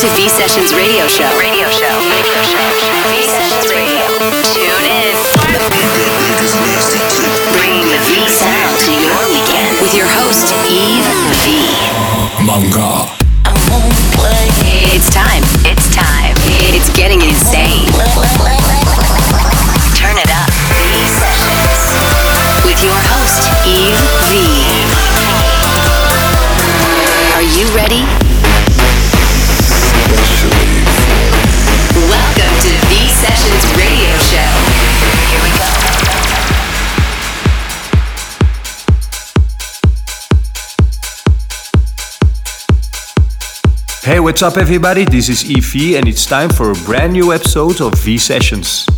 to V Sessions Radio Show. Radio Show. Radio Show. V Sessions Radio. Tune in. Bringing the V sound to your weekend with your host, Eve V. Manga. It's time. It's time. It's getting insane. Turn it up. V Sessions. With your host, Eve V. Are you ready? Hey, what's up, everybody? This is EV, and it's time for a brand new episode of V Sessions.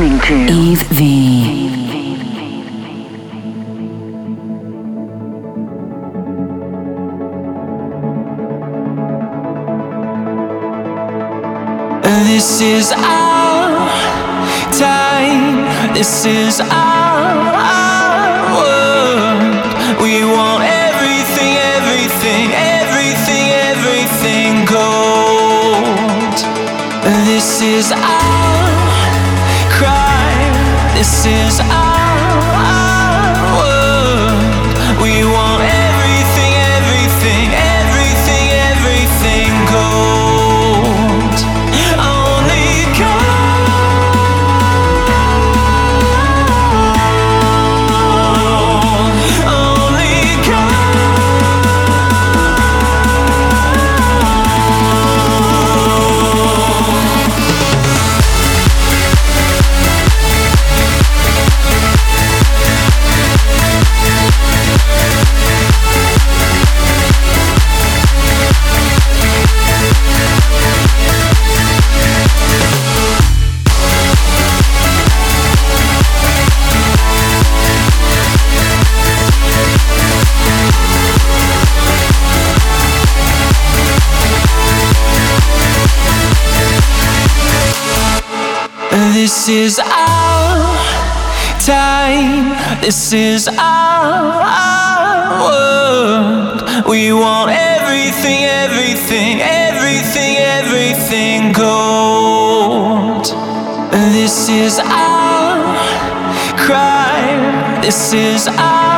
Listening to Eve V. This is our time. This is our, our world. We want everything, everything, everything, everything gold. This is our crime. This is is our time. This is our, world. We want everything, everything, everything, everything gold. This is our crime. This is our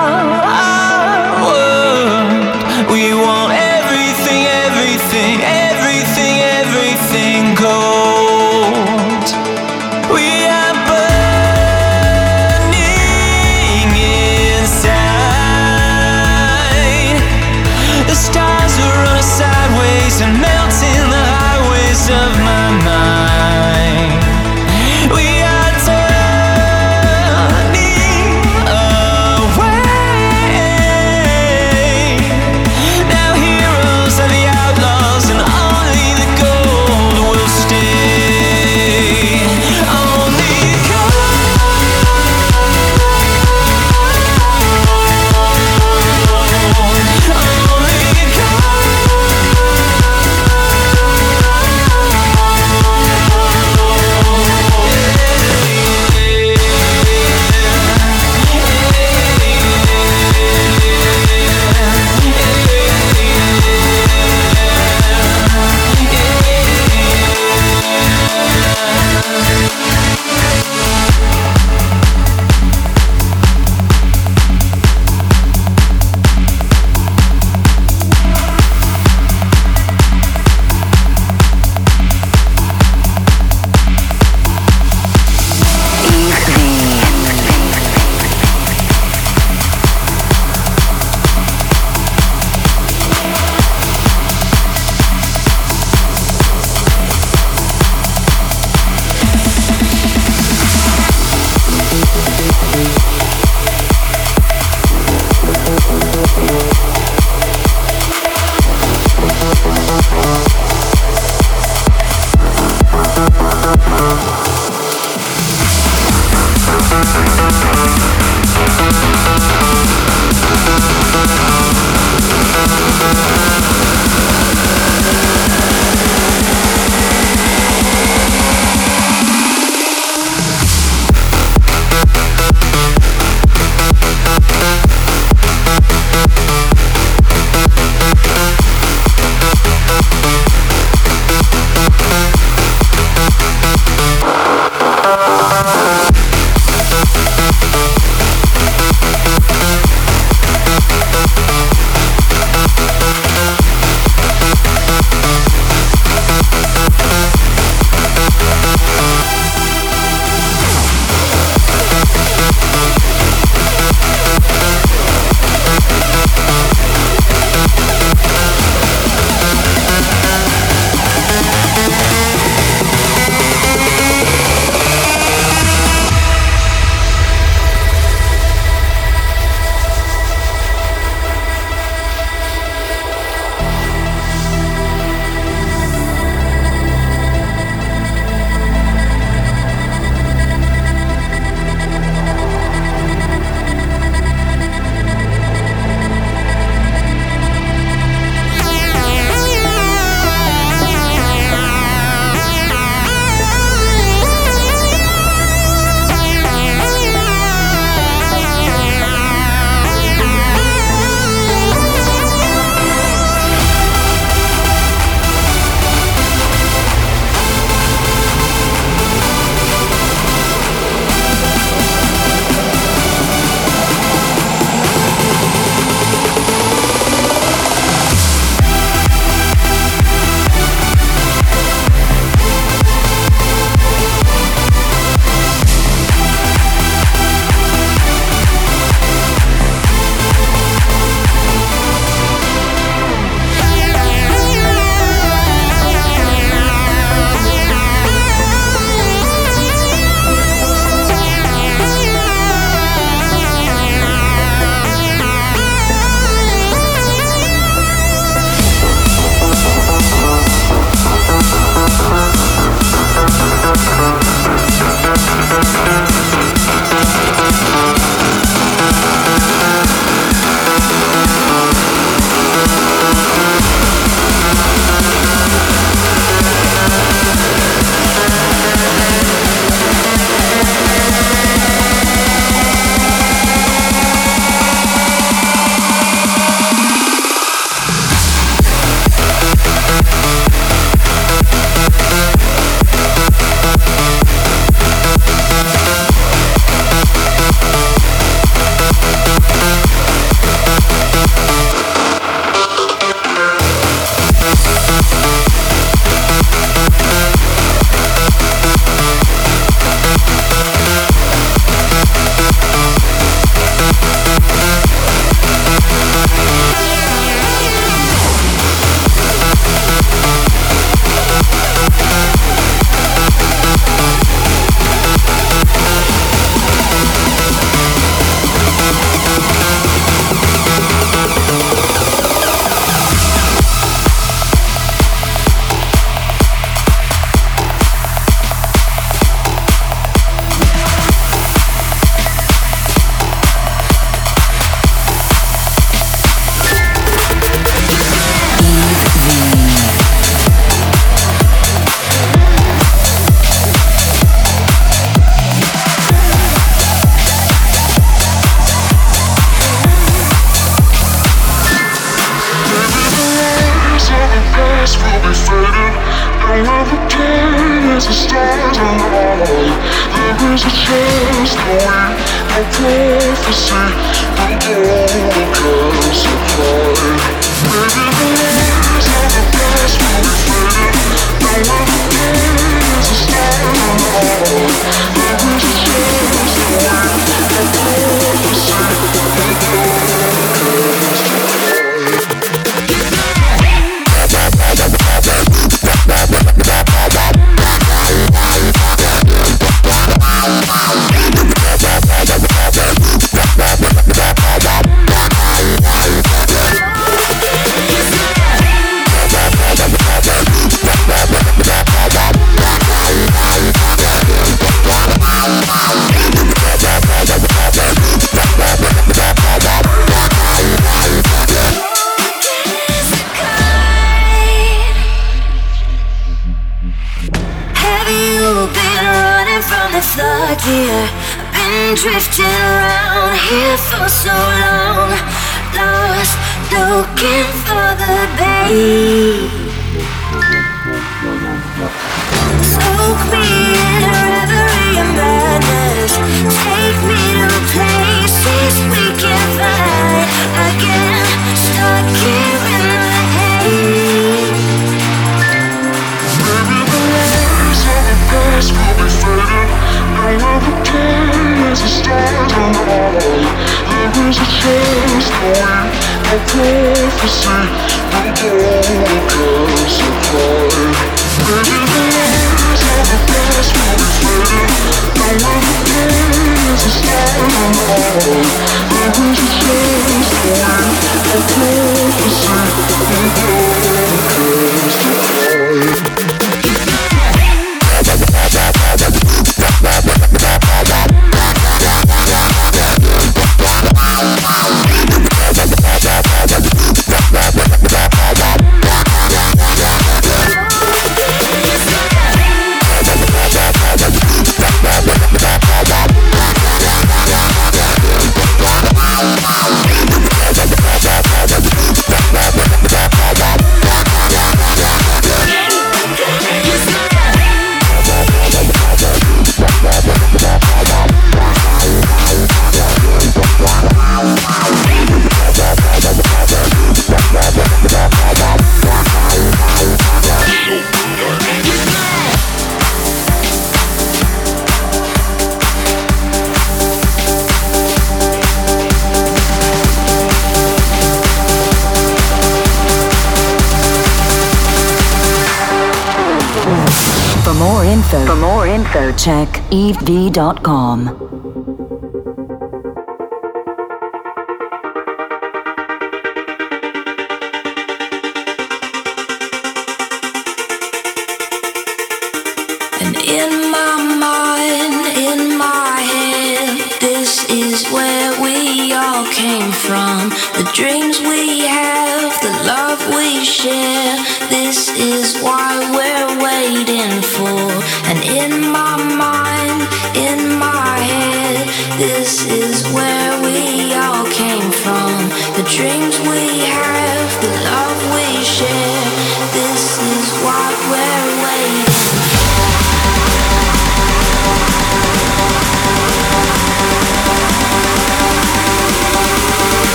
check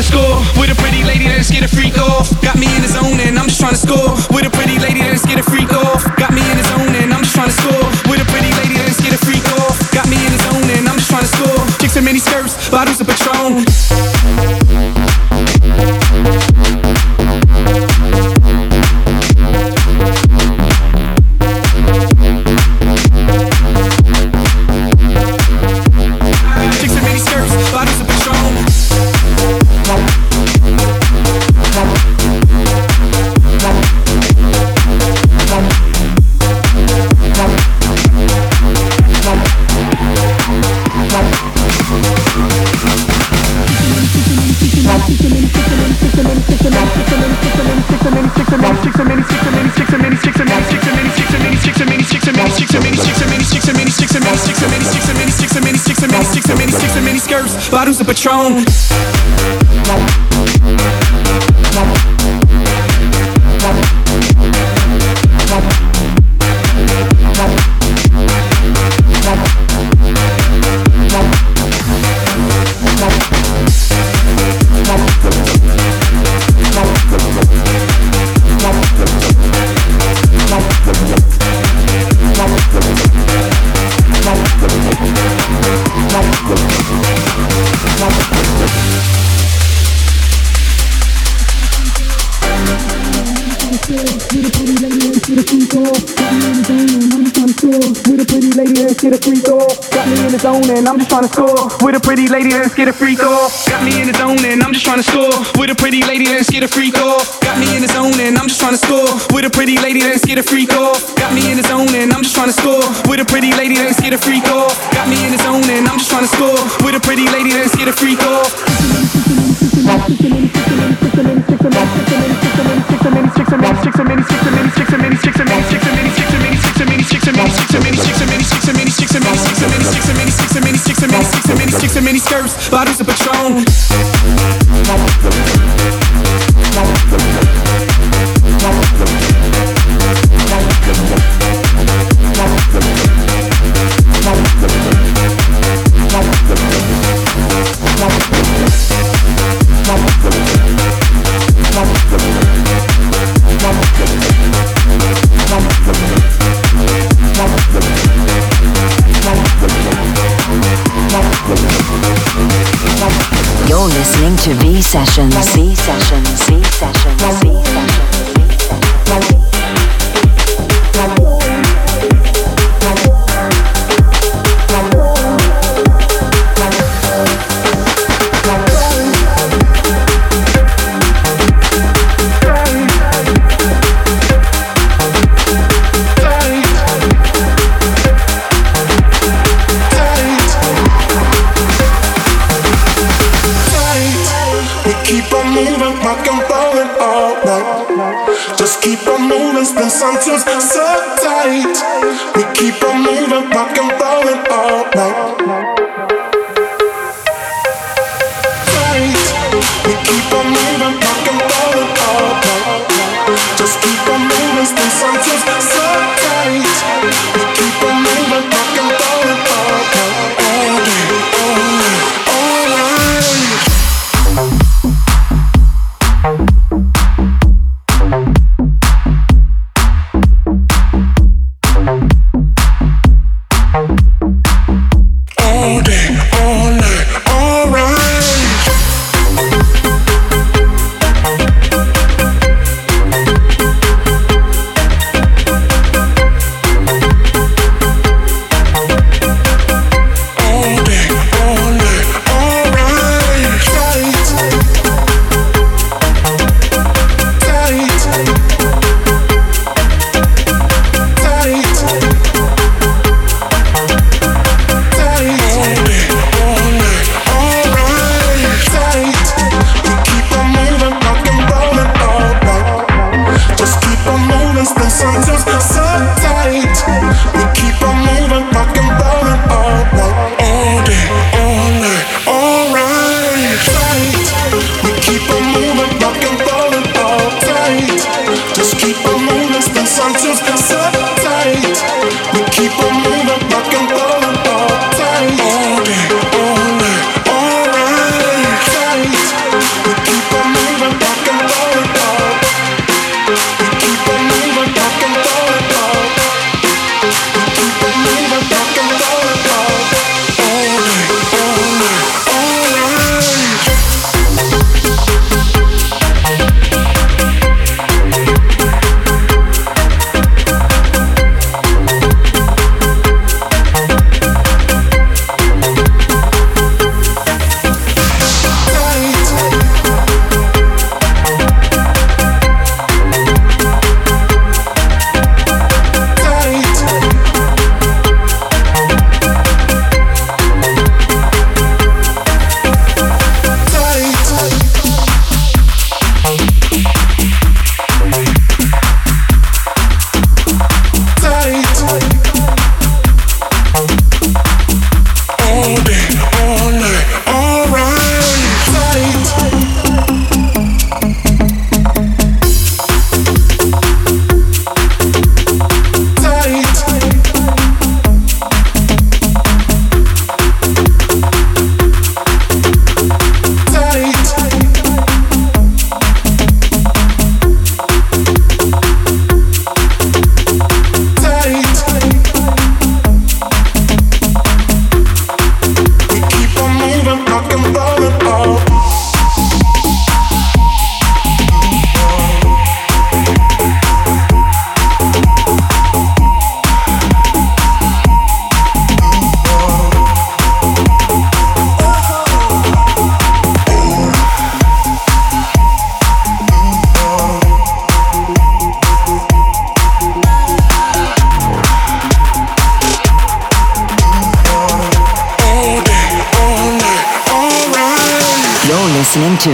to score with a pretty lady that's scared of freak Got me in the zone and I'm just trying to score. With a pretty lady, let's get a free throw. Got me in the zone and I'm just trying to score. With a pretty lady, let's get a free throw. Got me in the zone and I'm just trying to score. With a pretty lady, let's get a free throw. Got me in the zone and I'm just trying to score. With a pretty lady, let's get a free throw. Mini skirts, bottles of Patron. to V Sessions. V Sessions. V Sessions. for me.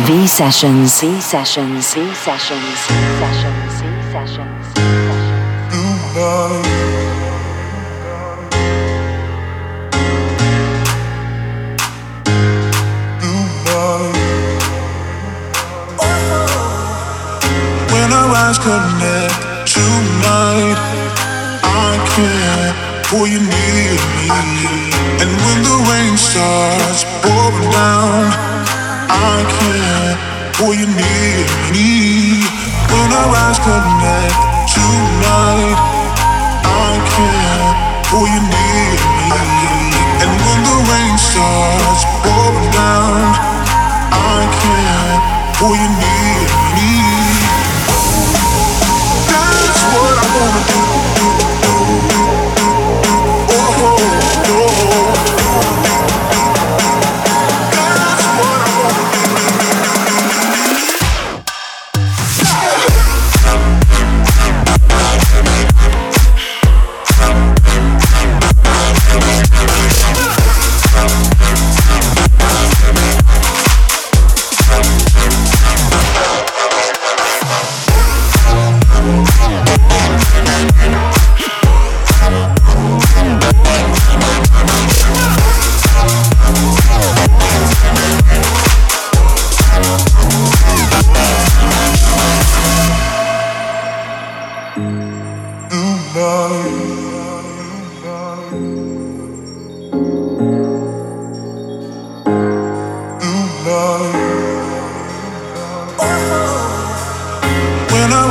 V Sessions. V Sessions. V Sessions. V Sessions. C sessions. When our eyes connect tonight, I care for you near me. And when the rain starts pouring down. I care for you. When our eyes connect tonight, I you. And when the rain starts down, I you. That's what I wanna do.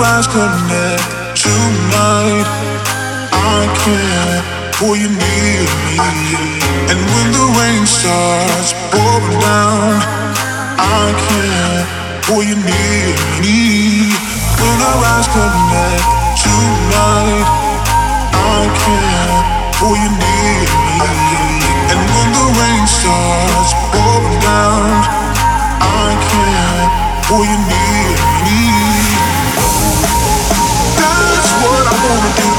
eyes connect tonight. I can't, for you near me, and when the rain starts pouring down, I can't, for you near me. When our eyes connect tonight, I can't, for you near me, and when the rain starts pouring down, I can't, for you near me. Thank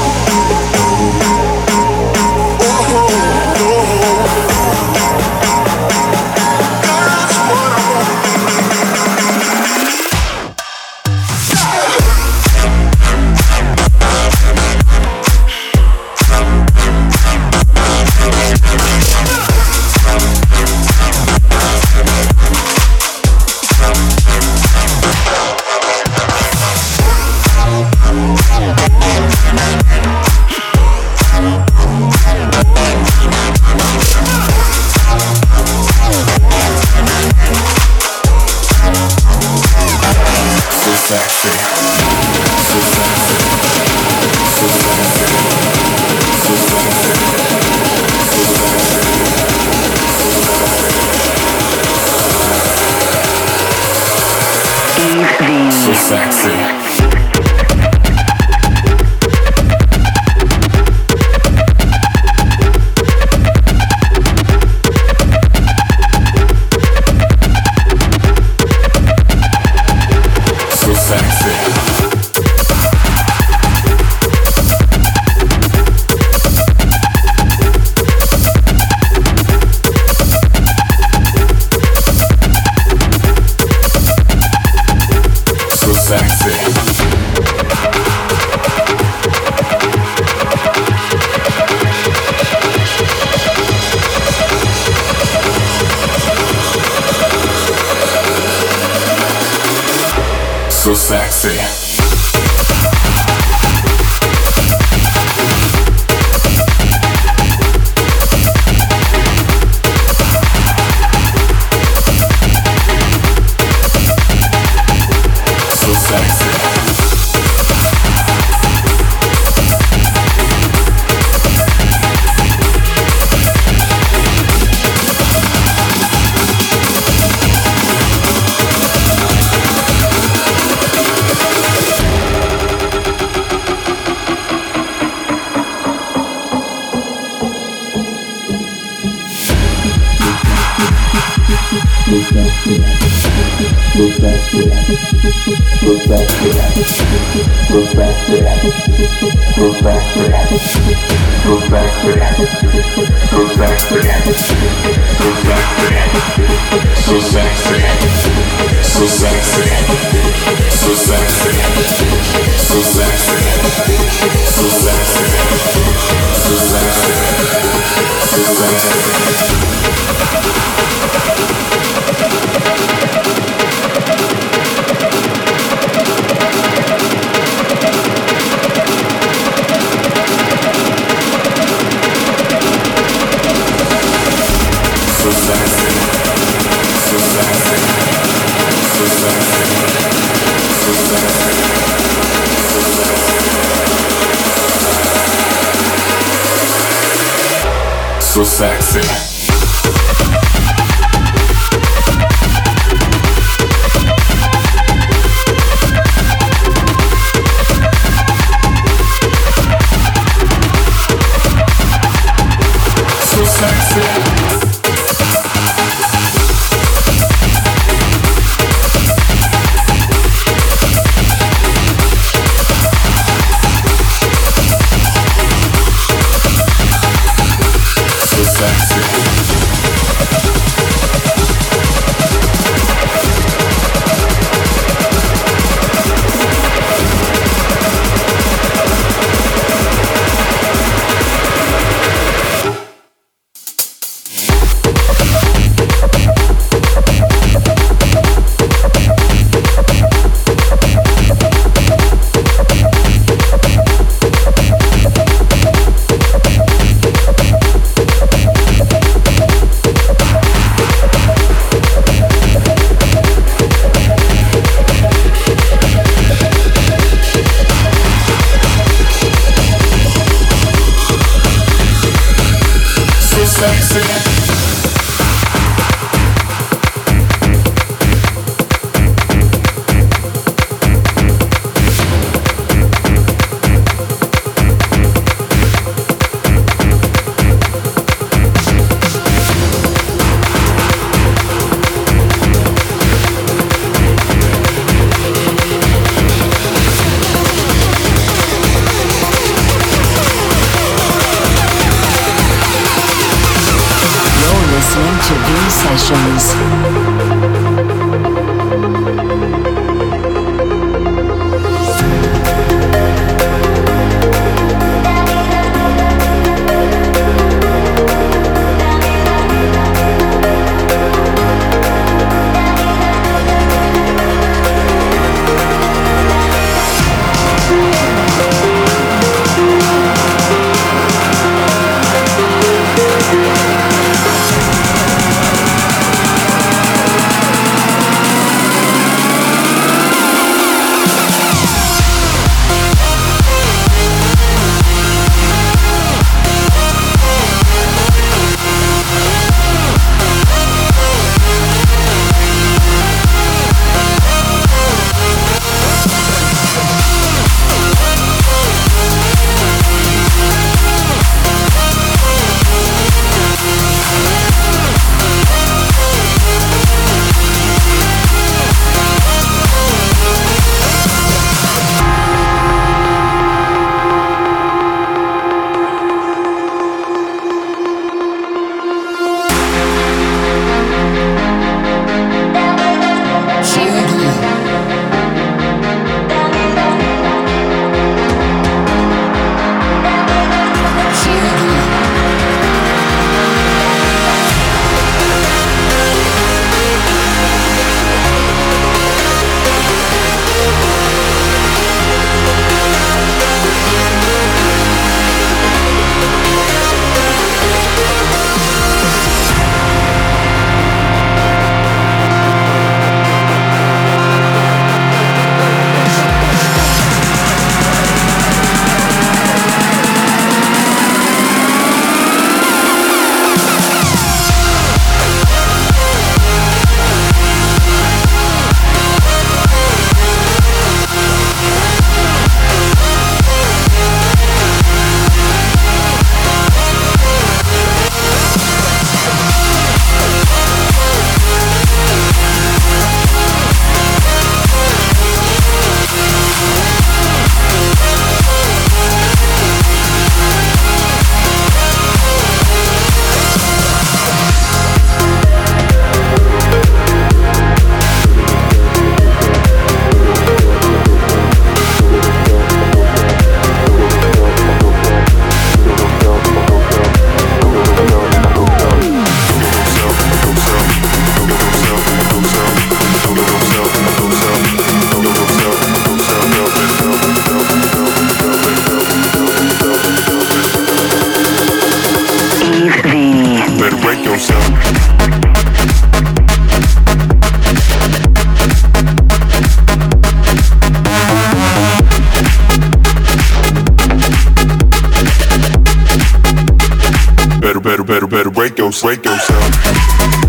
better, break yourself, break yourself.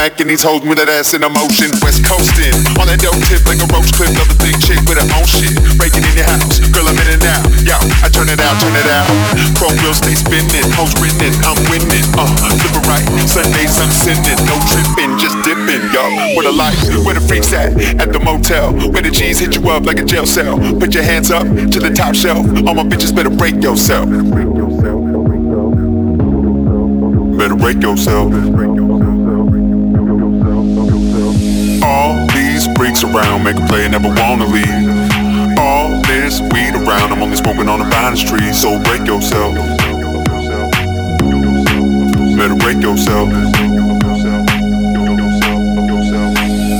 I'm acting these hoes with that ass in motion. West coastin' on that dope tip like a roach clip. Love a big chick with her own shit. Breaking in your house, girl, I'm in it now. Yo, I turn it out, turn it out. Chrome wheels stay spinning, hoes grinning, I'm winning. Uh, flip it right, Sundays I'm sinning, no tripping, just dipping, yo. Where the lights, where the freaks at? At the motel, where the G's hit you up like a jail cell. Put your hands up to the top shelf. All my bitches better break yourself. Better break yourself. All these freaks around make a play and never wanna leave. All this weed around, I'm only smoking on the finest tree, so break yourself. Better break yourself.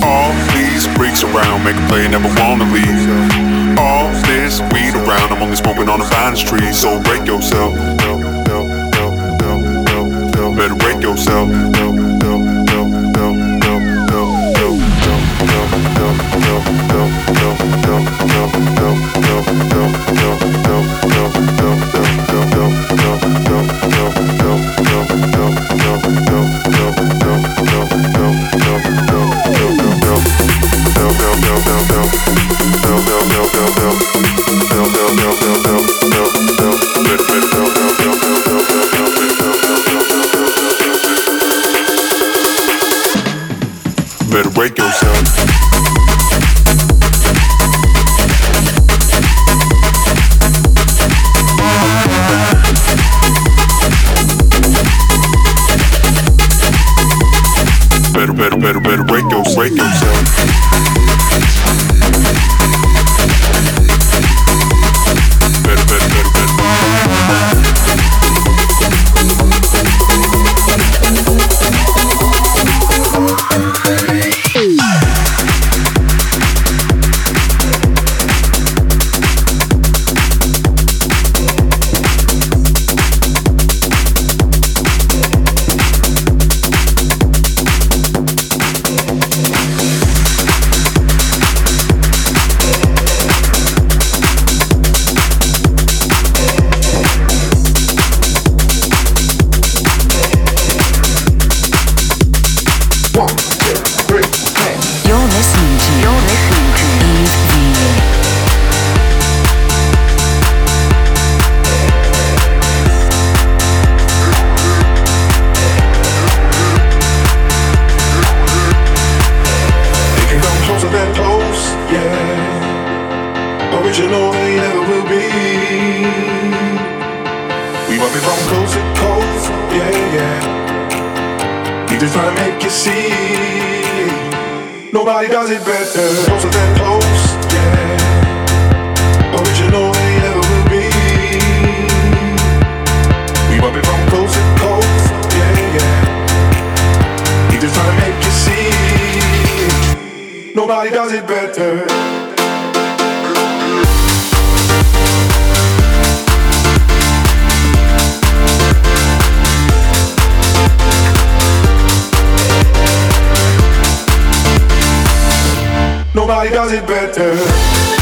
All these freaks around make a play and never wanna leave. All this weed around, I'm only smoking on the finest tree, so break yourself. Better break yourself. Better Want it from coast to coast, yeah, yeah. We just trying to make you see. Nobody does it better. Closer than close, yeah. Original they never will be. We want it from coast to coast, yeah, yeah. We just trying to make you see. Nobody does it better. Nobody does it better.